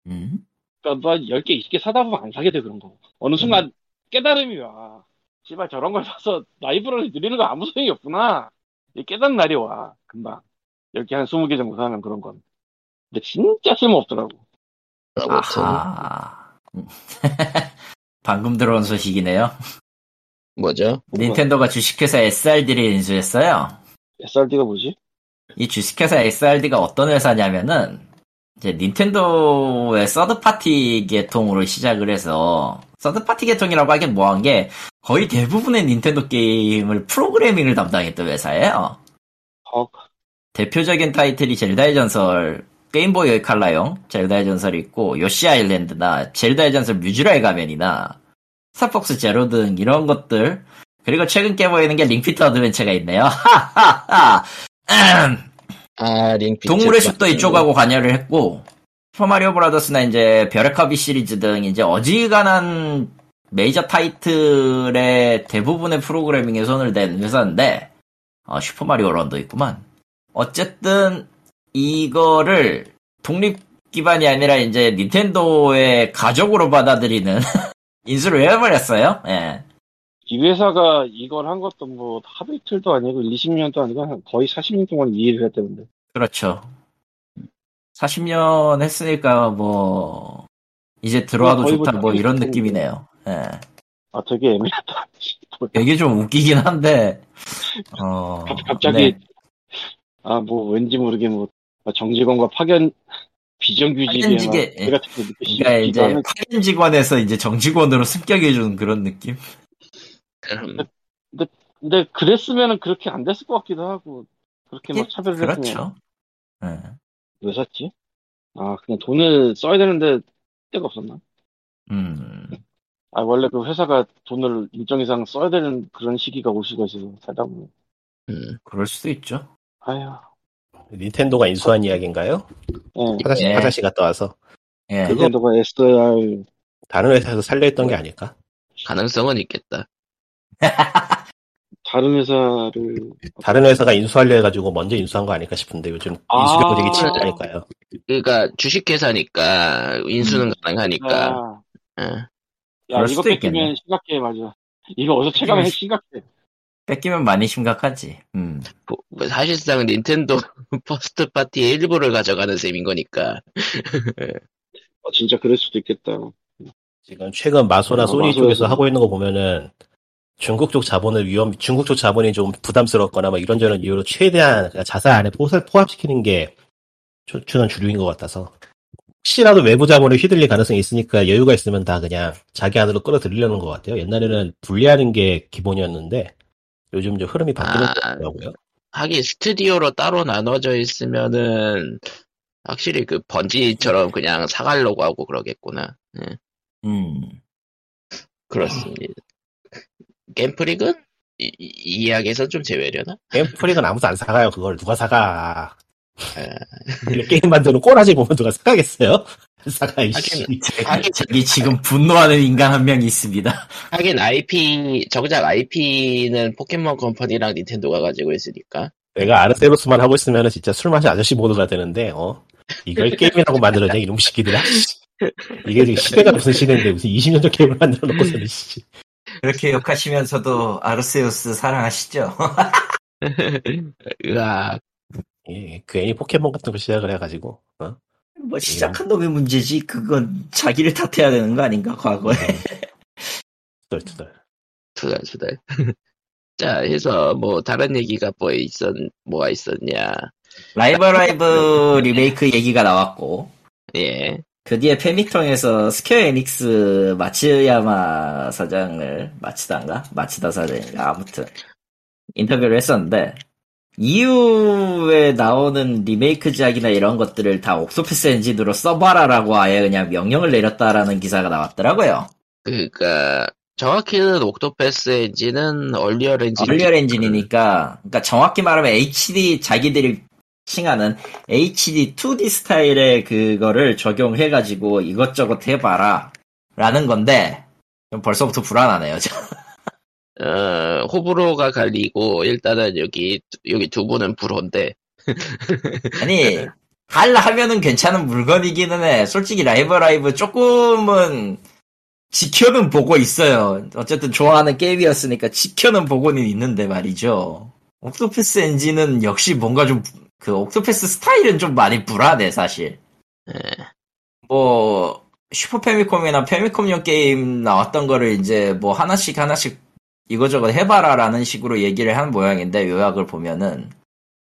음, 그러니까 너 10개, 20개 사다 보면 안 사게 돼, 그런 거. 어느 순간 깨달음이 와. 씨발, 저런 걸 사서 라이브러리 늘리는 거 아무 소용이 없구나. 이 깨닫는 날이 와, 금방. 10개, 한 20개 정도 사면 그런 건. 근데 진짜 쓸모없더라고. 아하. 음. 방금 들어온 소식이네요. 뭐죠? 닌텐도가 주식회사 SRD를 인수했어요. SRD가 뭐지? 이 주식회사 SRD가 어떤 회사냐면은 이제 닌텐도의 third party 계통으로 시작을 해서 third party 계통이라고 하긴 뭐한 게 거의 대부분의 닌텐도 게임을 프로그래밍을 담당했던 회사예요. 헉. 대표적인 타이틀이 젤다의 전설, 게임보이 칼라용 젤다의 전설이 있고 요시 아일랜드나 젤다의 전설 무쥬라의 가면이나 스타폭스 제로 등 이런 것들. 그리고 최근 깨보이는 게 링피트 어드벤처가 있네요. 아 링피트 동물의 숲도 이쪽하고 관여를 했고 슈퍼마리오 브라더스나 이제 별의 커비 시리즈 등 이제 어지간한 메이저 타이틀의 대부분의 프로그래밍에 손을 댄 회사인데 어, 슈퍼마리오 런도 있구만. 어쨌든 이거를 독립 기반이 아니라 이제 닌텐도의 가족으로 받아들이는 인수를 해버렸어요 예. 이 회사가 이걸 한 것도 뭐 하루 이틀도 아니고 20년도 아니고 한 거의 40년 동안 이 일을 했다는데. 그렇죠. 40년 했으니까 뭐 이제 들어와도 좋다 뭐뭐 이런 느낌이네요. 예. 아, 되게 애매하다. 이게 좀 웃기긴 한데 어 갑자기, 네. 아, 뭐, 왠지 모르게 뭐, 정직원과 파견, 비정규직에 파견직에, 막, 같은 게 느껴지기도 그러니까 이제 파견 직원에서 이제 정직원으로 습격해 주는 그런 느낌. 음, 근데 그랬으면은 그렇게 안 됐을 것 같기도 하고, 그렇게 막 차별을 했으면 그렇죠. 예. 왜 샀지? 아, 그냥 돈을 써야 되는데, 때가 없었나? 음. 아, 원래 그 회사가 돈을 일정 이상 써야 되는 그런 시기가 올 수가 있어서 살다 보면. 음. 그럴 수도 있죠. 아휴, 닌텐도가 인수한 이야기인가요? 예. 화장실, 예. 화장실 갔다 와서 예. 그거- 닌텐도가 SR, 다른 회사에서 살려했던 게 아닐까? 가능성은 있겠다. 다른 회사를, 다른 회사가 인수하려 해가지고 먼저 인수한 거 아닐까 싶은데 요즘 아, 인수 경쟁이 그래. 치니까요. 그러니까 주식회사니까 인수는 가능하니까. 아, 예. 야, 있겠네. 뺏기면 심각해, 맞아. 이거 어디서 체감해 심각해. 뺏기면 많이 심각하지. 음. 뭐, 뭐 사실상 닌텐도 first party의 일부를 가져가는 셈인 거니까. 어, 진짜 그럴 수도 있겠다. 지금 최근 마소나 어, 소니 마소에서. 쪽에서 하고 있는 거 보면은 중국 쪽 자본을 위험, 중국 쪽 자본이 좀 부담스럽거나 뭐 이런저런 이유로 최대한 자사 안에 포- 포함시키는 게 주- 주는 주류인 것 같아서 혹시라도 외부 자본에 휘둘릴 가능성이 있으니까 여유가 있으면 다 그냥 자기 안으로 끌어들이려는 것 같아요. 옛날에는 분리하는 게 기본이었는데 요즘 좀 흐름이 바뀌는 아. 것 같더라고요. 하긴 스튜디오로 따로 나눠져 있으면은 확실히 그 번지처럼 그냥 사가려고 하고 그러겠구나. 예, 음. 그렇습니다. 겜프릭은 이, 이- 이 이야기에서 좀 제외려나? 게임 프릭은 아무도 안 사가요. 그걸 누가 사가. 아. 게임 만드는 꼬라지 보면 누가 사가겠어요? 안 사가 이씨. 하긴, 저기 지금 분노하는 인간 한 명이 있습니다. 하긴 IP 정작 IP는 포켓몬 컴퍼니랑 닌텐도가 가지고 있으니까. 내가 아르세로스만 하고 있으면 진짜 술 마시 아저씨 모드가 되는데, 어? 이걸 게임이라고 만들었냐, 이놈 새끼들아. 씨. 이게 지금 시대가 무슨 시대인데, 무슨 20년 전 게임을 만들어 놓고서는, 씨. 그렇게 욕하시면서도 아르세우스 사랑하시죠? 으악. 예, 괜히 포켓몬 같은 거 시작을 해가지고, 어? 뭐 시작한 놈의 문제지. 그건 자기를 탓해야 되는 거 아닌가 과거에. 투덜투덜. 투덜투덜. 자, 해서 뭐 다른 얘기가 뭐 있었, 뭐가 있었냐. 라이브 어 라이브 리메이크 얘기가 나왔고 예. 그 뒤에 패미통에서 스퀘어 에닉스 마츠야마 사장을 마츠다인가? 마츠다 사장인가? 아무튼 인터뷰를 했었는데 이후에 나오는 리메이크작이나 이런 것들을 다 옥토패스 엔진으로 써봐라라고 아예 그냥 명령을 내렸다라는 기사가 나왔더라고요. 그니까, 정확히는 옥토패스 엔진은 언리얼 엔진. 언리얼 엔진이니까 그러니까 정확히 말하면 HD 자기들이 칭하는 HD 2D 스타일의 그거를 적용해가지고 이것저것 해봐라 라는 건데 좀 벌써부터 불안하네요. 저. 어, 호불호가 갈리고, 일단은 여기, 여기 두 분은 불호인데, 아니 할라 하면은 괜찮은 물건이기는 해. 솔직히 라이브 라이브 조금은 지켜는 보고 있어요. 어쨌든 좋아하는 게임이었으니까 지켜는 보고는 있는데 말이죠. 옥토패스 엔진은 역시 뭔가 좀 그 옥토패스 스타일은 좀 많이 불안해 사실. 예. 뭐 슈퍼 패미콤이나 패미콤용 게임 나왔던 거를 이제 뭐 하나씩 하나씩 이거저거 해봐라라는 식으로 얘기를 한 모양인데 요약을 보면은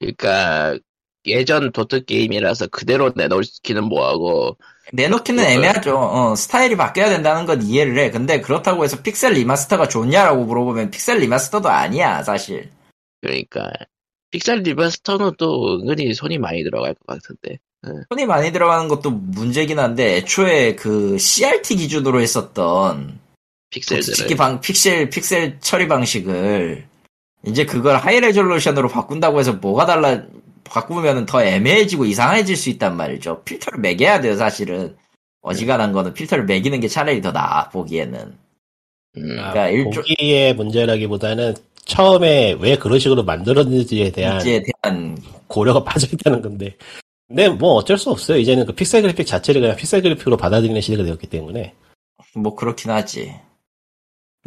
그니까, 예전 도트 게임이라서 그대로 내놓기는 뭐하고, 내놓기는 애매하죠. 어, 스타일이 바뀌어야 된다는 건 이해를 해. 근데 그렇다고 해서 pixel remaster가 좋냐라고 물어보면 pixel remaster도 아니야 사실. 그러니까, pixel remaster는 또 은근히 손이 많이 들어갈 것 같은데. 손이 많이 들어가는 것도 문제긴 한데 애초에 그 CRT 기준으로 했었던 픽셀들을. 특히 방 픽셀 픽셀 처리 방식을 이제 그걸 high resolution으로 바꾼다고 해서 뭐가 달라 바꾸면 더 애매해지고 이상해질 수 있단 말이죠. 필터를 매겨야 돼요, 사실은. 어지간한 거는 필터를 매기는 게 차라리 더 나아 보기에는. 음, 아, 그러니까 일조- 보기의 문제라기보다는 처음에 왜 그런 식으로 만들었는지에 대한 대한 고려가 빠져 있다는 건데. 근데 뭐 어쩔 수 없어요. 이제는 그 픽셀 그래픽 자체를 그냥 픽셀 그래픽으로 받아들이는 시대가 되었기 때문에. 뭐 그렇긴 하지.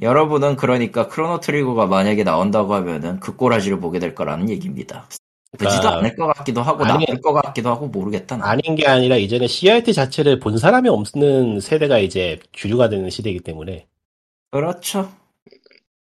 여러분은 그러니까 크로노 트리거가 만약에 나온다고 하면은 그 꼬라지를 보게 될 거라는 얘기입니다. 그지도 그러니까 않을 것 같기도 하고 아니- 나쁠 것 같기도 하고 모르겠다. 나. 아닌 게 아니라 이제는 CRT 자체를 본 사람이 없는 세대가 이제 주류가 되는 시대이기 때문에 그렇죠.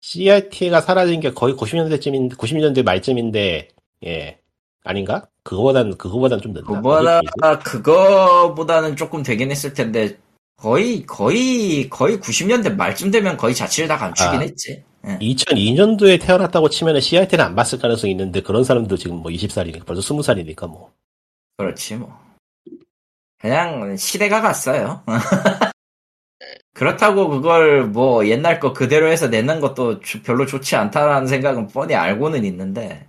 CRT가 사라진 게 거의 90년대쯤인데 90년대 말쯤인데 예 아닌가? 그거보단 그거보단 좀. 그보다 그게 그거보다는 조금 되긴 했을 텐데 거의 거의 거의 90년대 말쯤 되면 거의 자취를 다 감추긴 아. 했지. 예. 2002년도에 태어났다고 치면은 CRT는 안 봤을 가능성이 있는데 그런 사람도 지금 뭐 20살이니까 벌써 20살이니까 뭐 그렇지 뭐. 그냥 시대가 갔어요. 그렇다고 그걸 뭐 옛날 거 그대로 해서 내는 것도 주- 별로 좋지 않다라는 생각은 뻔히 알고는 있는데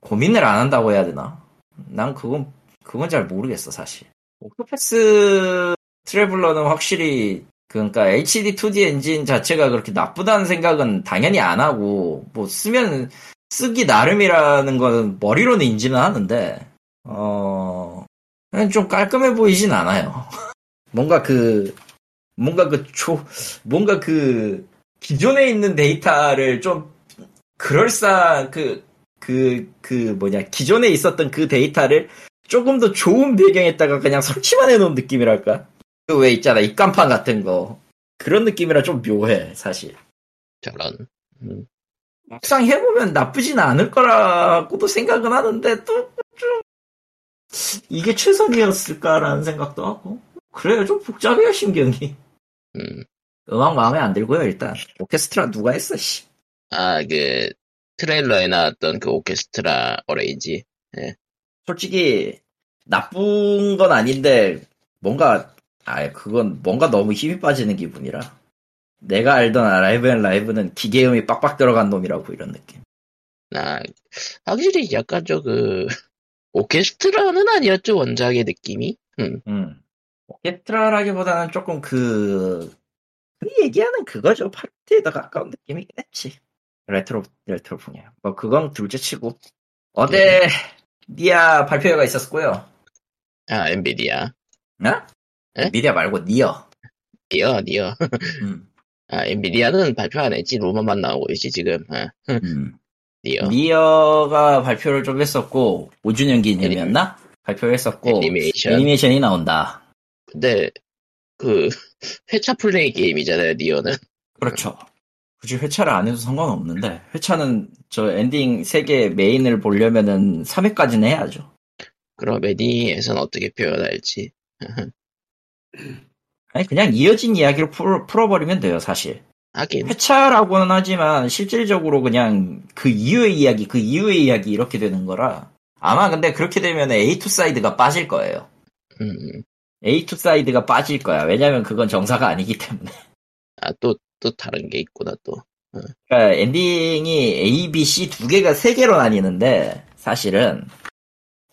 고민을 안 한다고 해야 되나? 난 그건 그건 잘 모르겠어 사실. 옥토패스 트래블러는 확실히 그러니까 HD 2D 엔진 자체가 그렇게 나쁘다는 생각은 당연히 안 하고 뭐 쓰면 쓰기 나름이라는 거는 머리로는 인지는 하는데 어 좀 깔끔해 보이진 않아요. 뭔가 그 뭔가 그 조, 뭔가 그 기존에 있는 데이터를 좀 그럴싸한 그, 그, 그 뭐냐, 기존에 있었던 그 데이터를 조금 더 좋은 배경에다가 그냥 설치만 해놓은 느낌이랄까? 그 왜 있잖아, 입간판 같은 거. 그런 느낌이라 좀 묘해, 사실. 저런. 음, 막상 해보면 나쁘진 않을 거라고도 생각은 하는데, 또, 좀, 이게 최선이었을까라는 생각도 하고. 그래요, 좀 복잡해요, 신경이. 음. 음악 마음에 안 들고요, 일단. 오케스트라 누가 했어, 씨. 아, 그, 트레일러에 나왔던 그 오케스트라 어레인지. 솔직히, 나쁜 건 아닌데, 뭔가, 아 그건 뭔가 너무 힘이 빠지는 기분이라. 내가 알던 라이브 앤 라이브는 기계음이 빡빡 들어간 놈이라고, 이런 느낌. 나, 확실히 약간 저 그, 오케스트라는 아니었죠, 원작의 느낌이. 음, 음. 오케스트라라기보다는 조금 그, 흔히 얘기하는 그거죠. 파티에다 가까운 느낌이긴 했지. 레트로, 레트로 풍이야. 뭐, 그건 둘째 치고. 어제, 니어 발표회가 있었고요. 아, 엔비디아. 어? 에? 미디어 말고 니어. 니어, 니어. 음. 아, 엔비디아는 발표 안 했지, 루머만 나오고 있지, 지금. 아, 음. 니어. 니어가 발표를 좀 했었고, 5주년 기념이었나? 발표를 했었고, 애니메이션. 애니메이션이 나온다. 근데, 그, 회차 플레이 게임이잖아요, 니어는. 그렇죠. 굳이 회차를 안 해도 상관없는데, 회차는 저 엔딩 3개 메인을 보려면은 3회까지는 해야죠. 그럼 애니에선 어떻게 표현할지. 아니, 그냥 이어진 이야기로 풀, 풀어버리면 돼요, 사실. 하긴, 회차라고는 하지만, 실질적으로 그냥 그 이후의 이야기, 그 이후의 이야기 이렇게 되는 거라. 아마 근데 그렇게 되면 A2 사이드가 빠질 거예요. 음, A2 사이드가 빠질 거야. 왜냐면 그건 정사가 아니기 때문에. 아, 또, 또 다른 게 있구나, 또. 그러니까 엔딩이 A, B, C 두 개가 세 개로 나뉘는데 사실은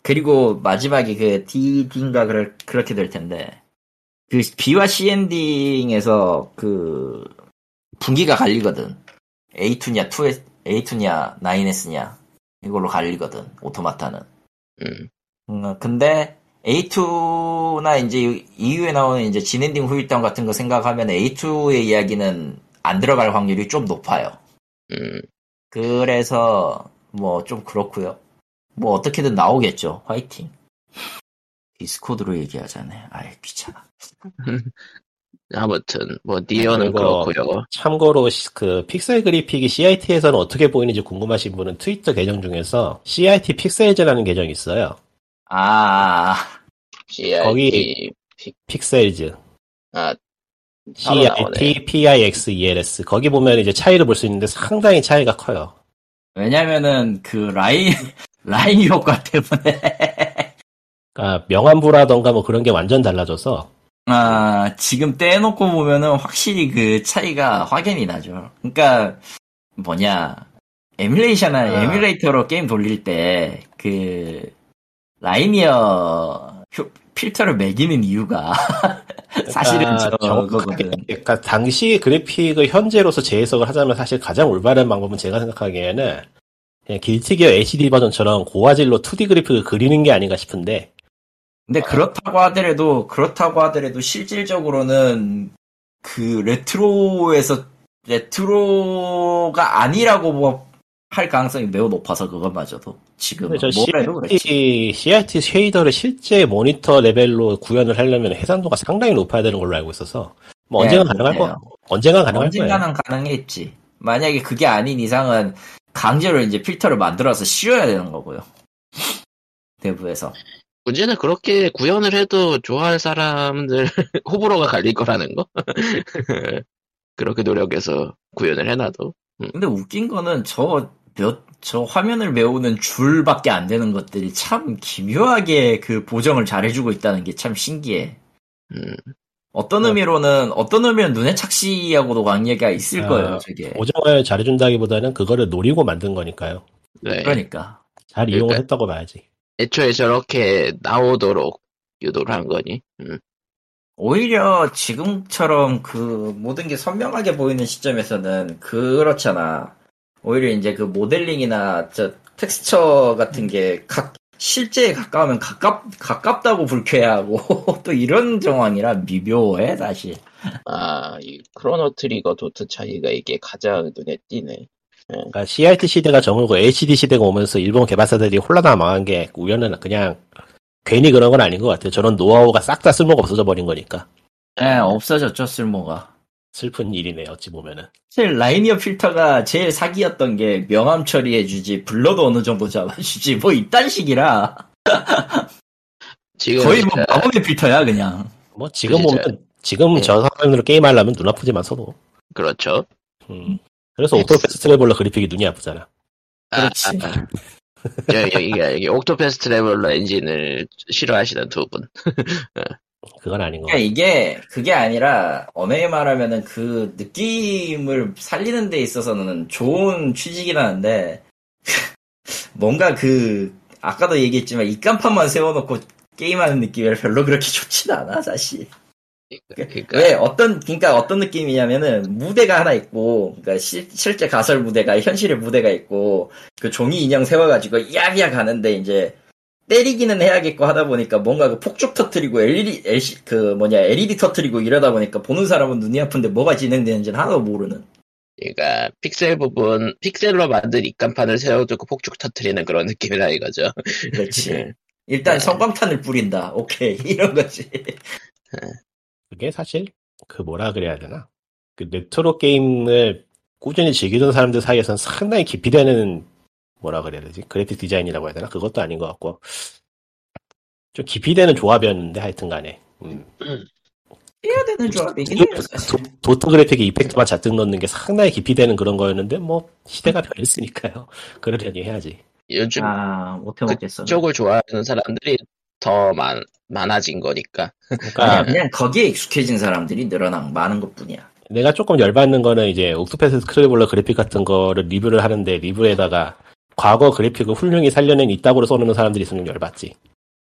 그리고 마지막에 그 D, D인가 그럴, 그렇게 될 텐데 그 B와 C 엔딩에서 그 분기가 갈리거든. A2냐 2 A2냐 9S냐 이걸로 갈리거든. 오토마타는. 음, 음, 근데 A2나 이제 이후에 나오는 이제 진엔딩 후일담 같은 거 생각하면 A2의 이야기는 안 들어갈 확률이 좀 높아요. 음, 그래서 뭐 좀 그렇고요. 뭐 어떻게든 나오겠죠. 화이팅. 디스코드로 얘기하자네. 아이 귀찮아. 아무튼, 뭐, 니어는 그리고 그렇고요 참고로 시- 그 픽셀 그래픽이 CIT에서는 어떻게 보이는지 궁금하신 분은 트위터 계정 중에서 CIT 픽셀즈라는 계정이 있어요. 아, CIT, 거기- 픽셀즈. 아. CRT PIXELS. 거기 보면 이제 차이를 볼 수 있는데 상당히 차이가 커요. 왜냐면은 그 라인 라인 효과 때문에 그러니까 명암부라던가 뭐 그런 게 완전 달라져서 아 지금 떼놓고 보면은 확실히 그 차이가 확연히 나죠. 그러니까 뭐냐 에뮬레이션 아. 에뮬레이터로 게임 돌릴 때 그 linear 효- 필터를 매기는 이유가 사실은 아, 저거거든. 그러니까 당시 그래픽을 현재로서 재해석을 하자면 사실 가장 올바른 방법은 제가 생각하기에는 길티기어 HD 버전처럼 고화질로 2D 그래픽을 그리는 게 아닌가 싶은데 근데 그렇다고 하더라도 그렇다고 하더라도 실질적으로는 그 레트로에서 레트로가 아니라고 뭐 할 가능성이 매우 높아서 그것마저도 지금 근데 저 뭐래도 그렇지. CRT, CRT 쉐이더를 실제 모니터 레벨로 구현을 하려면 해상도가 상당히 높아야 되는 걸로 알고 있어서 뭐 네, 언젠가 가능할. 거 언젠가 가능할 거예요. 언젠가는 가능했지. 만약에 그게 아닌 이상은 강제로 이제 필터를 만들어서 씌워야 되는 거고요. 대부에서. 문제는 그렇게 구현을 해도 좋아할 사람들 호불호가 갈릴 거라는 거. 그렇게 노력해서 구현을 해놔도. 근데 웃긴 거는 저 몇, 저 화면을 메우는 줄밖에 안 되는 것들이 참 기묘하게 그 보정을 잘해주고 있다는 게 참 신기해. 음, 어떤 어. 의미로는, 어떤 의미는 눈에 착시하고도 관계가 있을 아, 거예요, 저게. 보정을 잘해준다기보다는 그거를 노리고 만든 거니까요. 네. 그러니까. 잘 그러니까- 이용을 했다고 봐야지. 애초에 저렇게 나오도록 유도를 한 거니. 음. 오히려 지금처럼 그 모든 게 선명하게 보이는 시점에서는 그렇잖아. 오히려 이제 그 모델링이나 저 텍스처 같은 게 각, 실제에 가까우면 가깝, 가깝다고 불쾌하고 또 이런 정황이라 미묘해, 사실. 아, 이 크로노 트리거 도트 차이가 이게 가장 눈에 띄네. 그러니까 CRT 시대가 저물고 HD 시대가 오면서 일본 개발사들이 홀라당 망한 게 우연은 그냥 괜히 그런 건 아닌 것 같아요. 저런 노하우가 싹 다 쓸모가 없어져 버린 거니까 예, 없어졌죠, 쓸모가. 슬픈 일이네 어찌 보면은. 사실 linear filter가 제일 사기였던 게 명암 처리해주지, blur도 어느 정도 잡아주지, 뭐 이딴 식이라. 지금 거의 뭐 진짜 마법의 filter야, 그냥. 뭐 지금 진짜. 보면 지금 네. 저 화면으로 게임하려면 눈 아프지만 서도. 그렇죠. 음. 그래서 옥토패스 트래블러 그래픽이 눈이 아프잖아. 그렇지. 아, 아, 아. 여- 여기 옥토패스 트래블러 엔진을 싫어하시는 두 분. 그건 아닌 것 그러니까 같아. 이게 그게 아니라 언어에 말하면은 그 느낌을 살리는 데 있어서는 좋은 취지긴 하는데 뭔가 그 아까도 얘기했지만 입간판만 세워놓고 게임하는 느낌이 별로 그렇게 좋진 않아 사실. 그러니까 왜 어떤 그러니까 어떤 느낌이냐면은 무대가 하나 있고 그러니까 시- 실제 가설 무대가 현실의 무대가 있고 그 종이 인형 세워가지고 이야기야 가는데 이제 때리기는 해야겠고 하다 보니까 뭔가 그 폭죽 터트리고 LED LC 그 뭐냐 LED 터트리고 이러다 보니까 보는 사람은 눈이 아픈데 뭐가 진행되는지는 하나도 모르는. 그러니까 픽셀 부분 픽셀로 만든 입간판을 세워두고 폭죽 터트리는 그런 느낌이라 이거죠. 그렇지. 네. 일단 네. 성광탄을 뿌린다. 오케이 이런 거지. 그게 사실 그 뭐라 그래야 되나? 그 레트로 게임을 꾸준히 즐기던 사람들 사이에서는 상당히 기피 되는 뭐라 그래야 되지? 그래픽 디자인이라고 해야 되나? 그것도 아닌 것 같고 좀 기피 되는 조합이었는데 하여튼간에 음. 해야 되는 조합이긴 해요. 사실. 도, 도트 그래픽에 effect만 잔뜩 넣는 게 상당히 기피 되는 그런 거였는데 뭐 시대가 변했으니까요. 그러려니 해야지. 요즘 아 못해 먹겠어. 그쪽을 좋아하는 사람들이 더 많, 많아진 거니까. 그러니까 아니야 그냥 거기에 익숙해진 사람들이 늘어난 많은 것 뿐이야. 내가 조금 열받는 거는 이제 옥토패스 트래블러 그래픽 같은 거를 리뷰를 하는데 리뷰에다가 과거 그래픽을 훌륭히 살려낸 이따구로 써놓는 사람들이 있으면 열받지.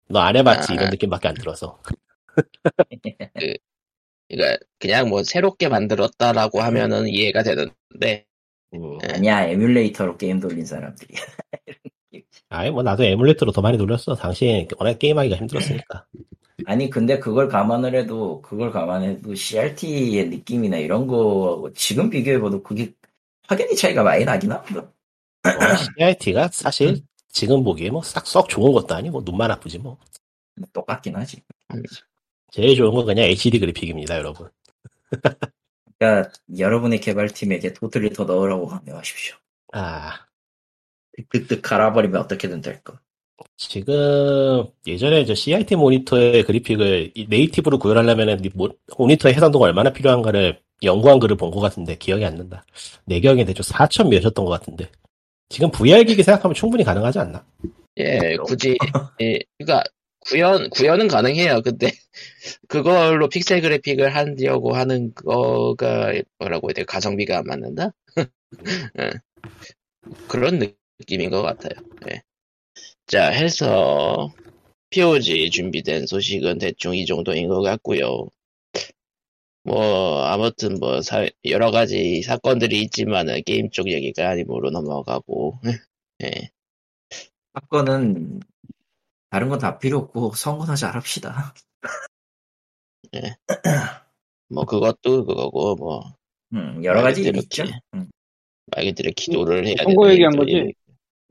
너 안 해봤지 아. 이런 느낌밖에 안 들어서. 그러니까 그냥 뭐 새롭게 만들었다라고 하면은 이해가 되는데 음. 아니야 에뮬레이터로 게임 돌린 사람들이야. 아예 뭐 나도 에뮬레이터로 더 많이 돌렸어. 당시에 워낙 게임하기가 힘들었으니까. 아니 근데 그걸 감안을 해도 그걸 감안해도 CRT의 느낌이나 이런 거 지금 비교해봐도 그게 확연히 차이가 많이 나긴 하거든. 뭐 CIT가 사실 지금 보기에 뭐 싹 썩 좋은 것도 아니고 눈만 아프지 뭐. 똑같긴 하지. 제일 좋은 건 그냥 HD 그래픽입니다, 여러분. 그러니까 여러분의 개발팀에게 도트를 더 넣으라고 강요하십시오. 아 득득득 갈아버리면 어떻게든 될 거. 지금 예전에 저 CIT 모니터의 그래픽을 이 네이티브로 구현하려면 모니터의 해상도가 얼마나 필요한가를 연구한 글을 본 것 같은데 기억이 안 난다. 내 기억에 대충 4천 몇이었던 것 같은데. 지금 VR 기기 생각하면 충분히 가능하지 않나? 예 굳이 예, 그러니까 구현 구현은 가능해요. 근데 그걸로 픽셀 그래픽을 하려고 하는 거가 뭐라고 해야 돼 가성비가 안 맞는다. 예. 그런 느낌인 것 같아요. 예. 자 해서 POG 준비된 소식은 대충 이 정도인 것 같고요. 뭐 아무튼 뭐 사- 여러 가지 사건들이 있지만은 게임 쪽 얘기가 아니므로 넘어가고 예. 사건은 다른 건 다 필요 없고 선거나 잘합시다. 뭐 그것도 그거고 뭐 음, 여러 가지 있죠. 기- 음. 말 그대로 기도를 해야 선거 되는 얘기한 일도 거지?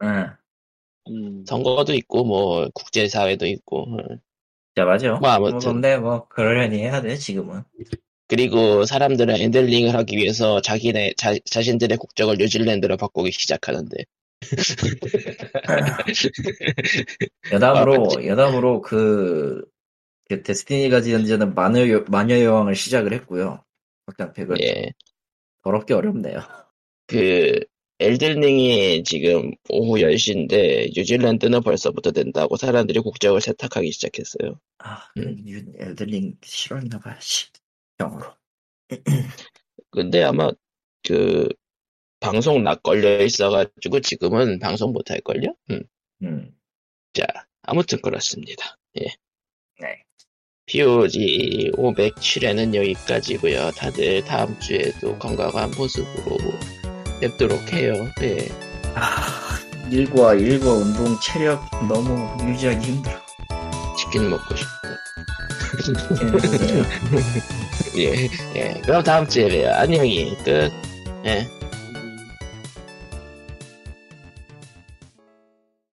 응. 음. 선거도 있고 뭐 국제사회도 있고 응. 자, 맞아. 뭐 아무튼. 근데 뭐, 그러려니 해야 돼, 지금은. 그리고 사람들은 엔델링을 하기 위해서 자기네 자, 자신들의 국적을 뉴질랜드로 바꾸기 시작하는데 여담으로, 아. 여담으로 그, 그 데스티니가 지연자는 마녀, 여- 마녀 여왕을 시작을 했고요. 확장팩을. 예. 더럽게 어렵네요. 그 엘들링이 지금 오후 10시인데 뉴질랜드는 벌써부터 된다고 사람들이 국적을 세탁하기 시작했어요. 아, 그, 음. 뉴, 엘들링 싫어했나 씨. 영어로. 근데 아마 그 방송 락 걸려 있어가지고 지금은 방송 못 할 걸요? 음. 음. 자 아무튼 그렇습니다. 예. 네. POG 507회는 여기까지고요. 다들 다음 주에도 건강한 모습으로 뵙도록 해요. 예. 아, 일과 일과 운동 체력 너무 유지하기 힘들어. 치킨 먹고 싶다. 예. 예, 예. 그럼 다음 주에 봬요. 안녕히 끝. 예.